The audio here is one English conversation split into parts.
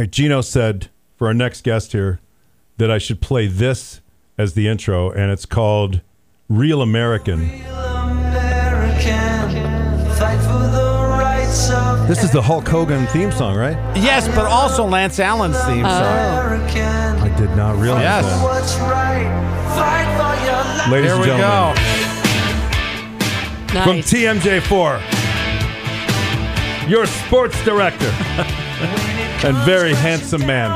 right, Gino said for our next guest here that I should play this as the intro, and it's called Real American. This is the Hulk Hogan theme song, right? Yes, but also Lance Allan's theme oh. song. I did not realize Yes. that. Ladies Here and we gentlemen, go. from TMJ4, your sports director and very handsome man,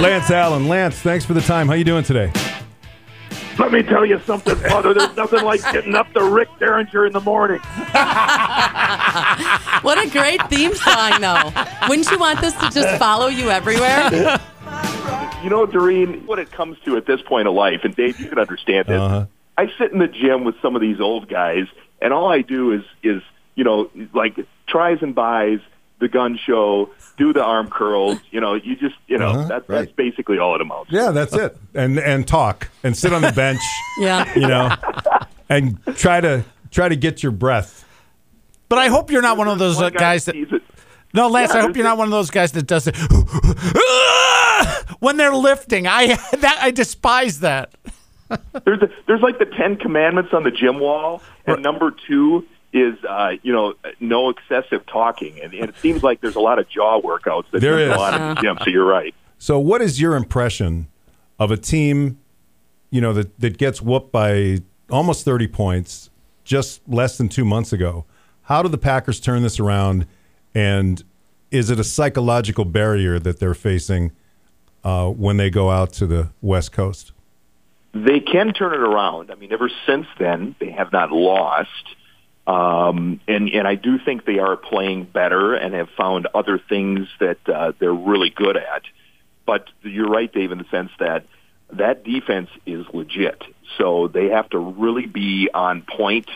Lance Allan. Lance, thanks for the time. How you doing today? Let me tell you something, Father. There's nothing like getting up to Rick Derringer in the morning. What a great theme song, though. Wouldn't you want this to just follow you everywhere? You know, Doreen, what it comes to at this point of life, and Dave, you can understand this. Uh-huh. I sit in the gym with some of these old guys, and all I do is, is you know, like tries and buys, the gun show, do the arm curls. You know, you just, you know, Uh-huh, that's right. that's basically all it amounts. to. Yeah, that's it. And and talk and sit on the bench, Yeah. you know, and try to try to get your breath. But I hope you're not one of those uh, One guy guys that. it. No, Lance, Yeah, I hope you're not one of those guys that does it when they're lifting. I that I despise that. there's a, there's like the Ten Commandments on the gym wall, and number two is uh, you know no excessive talking, and, and it seems like there's a lot of jaw workouts that There there's a lot of the gym. So you're right. So, what is your impression of a team, you know, that, that gets whooped by almost 30 points just less than two months ago? How do the Packers turn this around? And is it a psychological barrier that they're facing uh, when they go out to the West Coast? They can turn it around. I mean, ever since then, they have not lost. Um, and, and I do think they are playing better and have found other things that uh, they're really good at. But you're right, Dave, in the sense that that defense is legit. So they have to really be on point.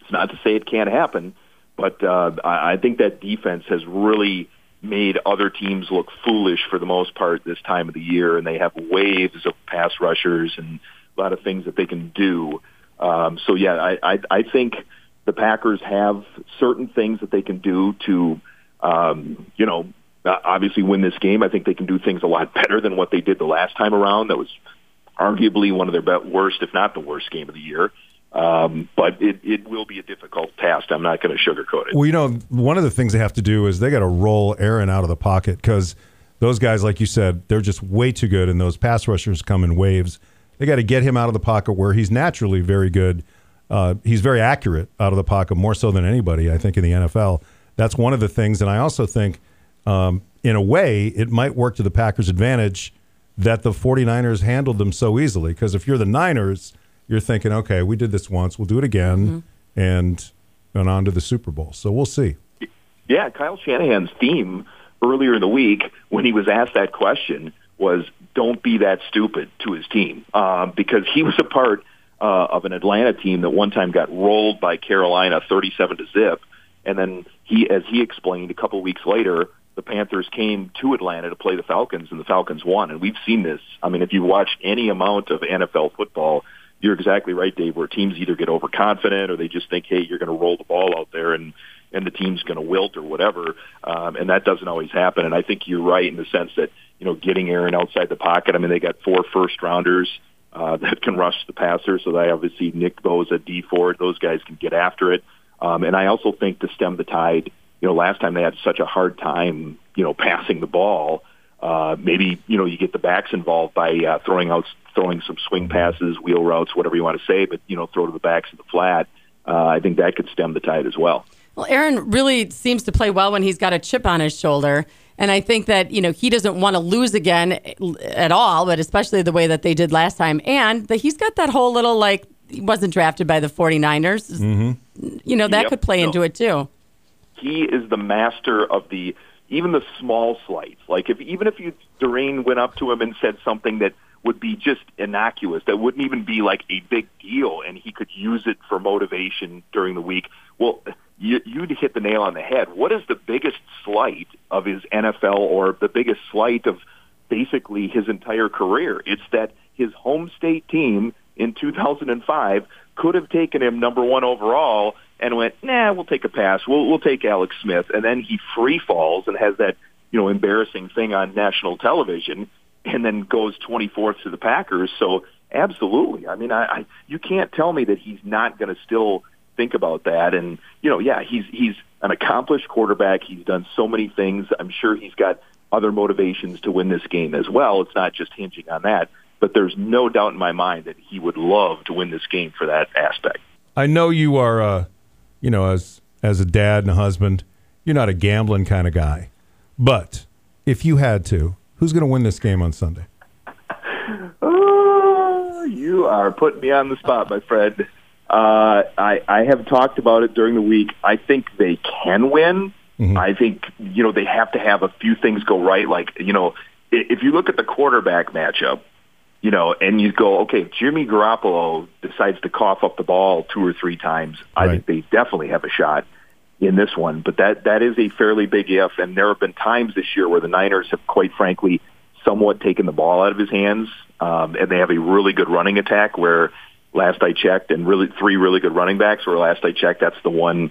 It's not to say it can't happen, but uh, I think that defense has really made other teams look foolish for the most part this time of the year, and they have waves of pass rushers and a lot of things that they can do. Um, so yeah, I, I, I think the Packers have certain things that they can do to, um, you know, uh, obviously win this game. I think they can do things a lot better than what they did the last time around. That was arguably one of their be- worst, if not the worst game of the year. Um, but it, it will be a difficult task. I'm not going to sugarcoat it. Well, you know, one of the things they have to do is they got to roll Aaron out of the pocket because those guys, like you said, they're just way too good, and those pass rushers come in waves. They got to get him out of the pocket where he's naturally very good. Uh, he's very accurate out of the pocket, more so than anybody, I think, in the NFL. That's one of the things, and I also think, um, in a way, it might work to the Packers' advantage that the 49ers handled them so easily. Because if you're the Niners, you're thinking, okay, we did this once, we'll do it again, and and on to the Super Bowl. So we'll see. Yeah, Kyle Shanahan's theme earlier in the week when he was asked that question was "Don't be that stupid" to his team um, because he was a part uh, of an Atlanta team that one time got rolled by Carolina, thirty-seven to zip, and then he, as he explained, a couple weeks later, the Panthers came to Atlanta to play the Falcons, and the Falcons won. And we've seen this. I mean, if you watch any amount of NFL football, you're exactly right, Dave. Where teams either get overconfident or they just think, "Hey, you're going to roll the ball out there," and and the team's going to wilt or whatever, um, and that doesn't always happen. And I think you're right in the sense that you know getting Aaron outside the pocket. I mean, they got four first rounders that can rush the passer, so they obviously Nick Bosa, Dee Ford, those guys can get after it. Um, and I also think to stem the tide, you know, last time they had such a hard time, you know, passing the ball. Uh, maybe you know you get the backs involved by uh, throwing out throwing some swing passes, wheel routes, whatever you want to say, but you know throw to the backs of the flat. Uh, I think that could stem the tide as well. Well, Aaron really seems to play well when he's got a chip on his shoulder. And I think that, you know, he doesn't want to lose again at all, but especially the way that they did last time. And that he's got that whole little, like, he wasn't drafted by the 49ers. Mm-hmm. You know, that Yep. could play No. into it too. he is the master of the even the small slights. Like if even if you Doreen went up to him and said something that would be just innocuous, that wouldn't even be like a big deal, and he could use it for motivation during the week. Well, you, you'd hit the nail on the head. What is the biggest slight of his NFL or the biggest slight of basically his entire career? It's that his home state team in 2005 could have taken him number one overall and went, nah, we'll take a pass. We'll we'll take Alex Smith, and then he free falls and has that you know embarrassing thing on national television, and then goes 24th to the Packers. So absolutely, I mean, I, I you can't tell me that he's not going to still think about that. And you know, yeah, he's he's an accomplished quarterback. He's done so many things. I'm sure he's got other motivations to win this game as well. It's not just hinging on that. But there's no doubt in my mind that he would love to win this game for that aspect. I know you are, uh, you know, as as a dad and a husband, you're not a gambling kind of guy. But if you had to, who's going to win this game on Sunday? Oh, you are putting me on the spot, my friend. Uh, I, I have talked about it during the week. I think they can win. Mm-hmm. I think you know they have to have a few things go right. Like you know, if you look at the quarterback matchup, you know, and you go, okay, if Jimmy Garoppolo decides to cough up the ball two or three times, I think they definitely have a shot in this one. But that that is a fairly big if, and there have been times this year where the Niners have, quite frankly, somewhat taken the ball out of his hands, um, and they have a really good running attack. Where last I checked, and really three really good running backs. Where last I checked, that's the one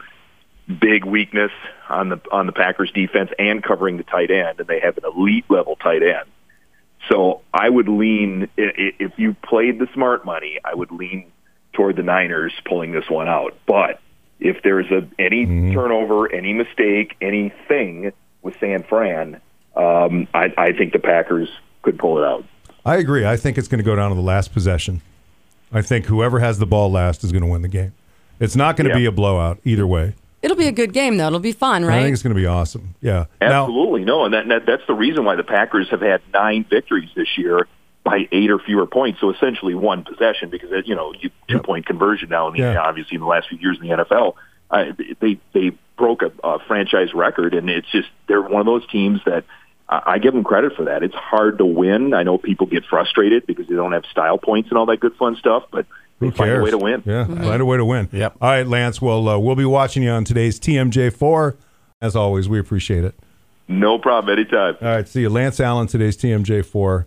big weakness on the on the Packers defense and covering the tight end, and they have an elite level tight end. So I would lean if you played the smart money, I would lean toward the Niners pulling this one out. But if there's a any turnover, any mistake, anything with San Fran, um, I, I think the Packers could pull it out. I agree. I think it's going to go down to the last possession. I think whoever has the ball last is going to win the game. It's not going to Yeah. be a blowout either way. It'll be a good game, though. It'll be fun, right? I think it's going to be awesome. Yeah. Now, Absolutely, no, and that, that that's the reason why the Packers have had nine victories this year by eight or fewer points. So essentially one possession because you know you, two Yep. point conversion now in the Yeah. obviously in the last few years in the NFL. Uh, they they broke a, a franchise record, and it's just they're one of those teams that I, I give them credit for that. It's hard to win. I know people get frustrated because they don't have style points and all that good fun stuff, but they who find a way to win. Yeah, find a way to win. Yep. All right, Lance. Well, uh, we'll be watching you on today's TMJ4. As always, we appreciate it. No problem. Anytime. All right, see you. Lance Allan, today's TMJ4.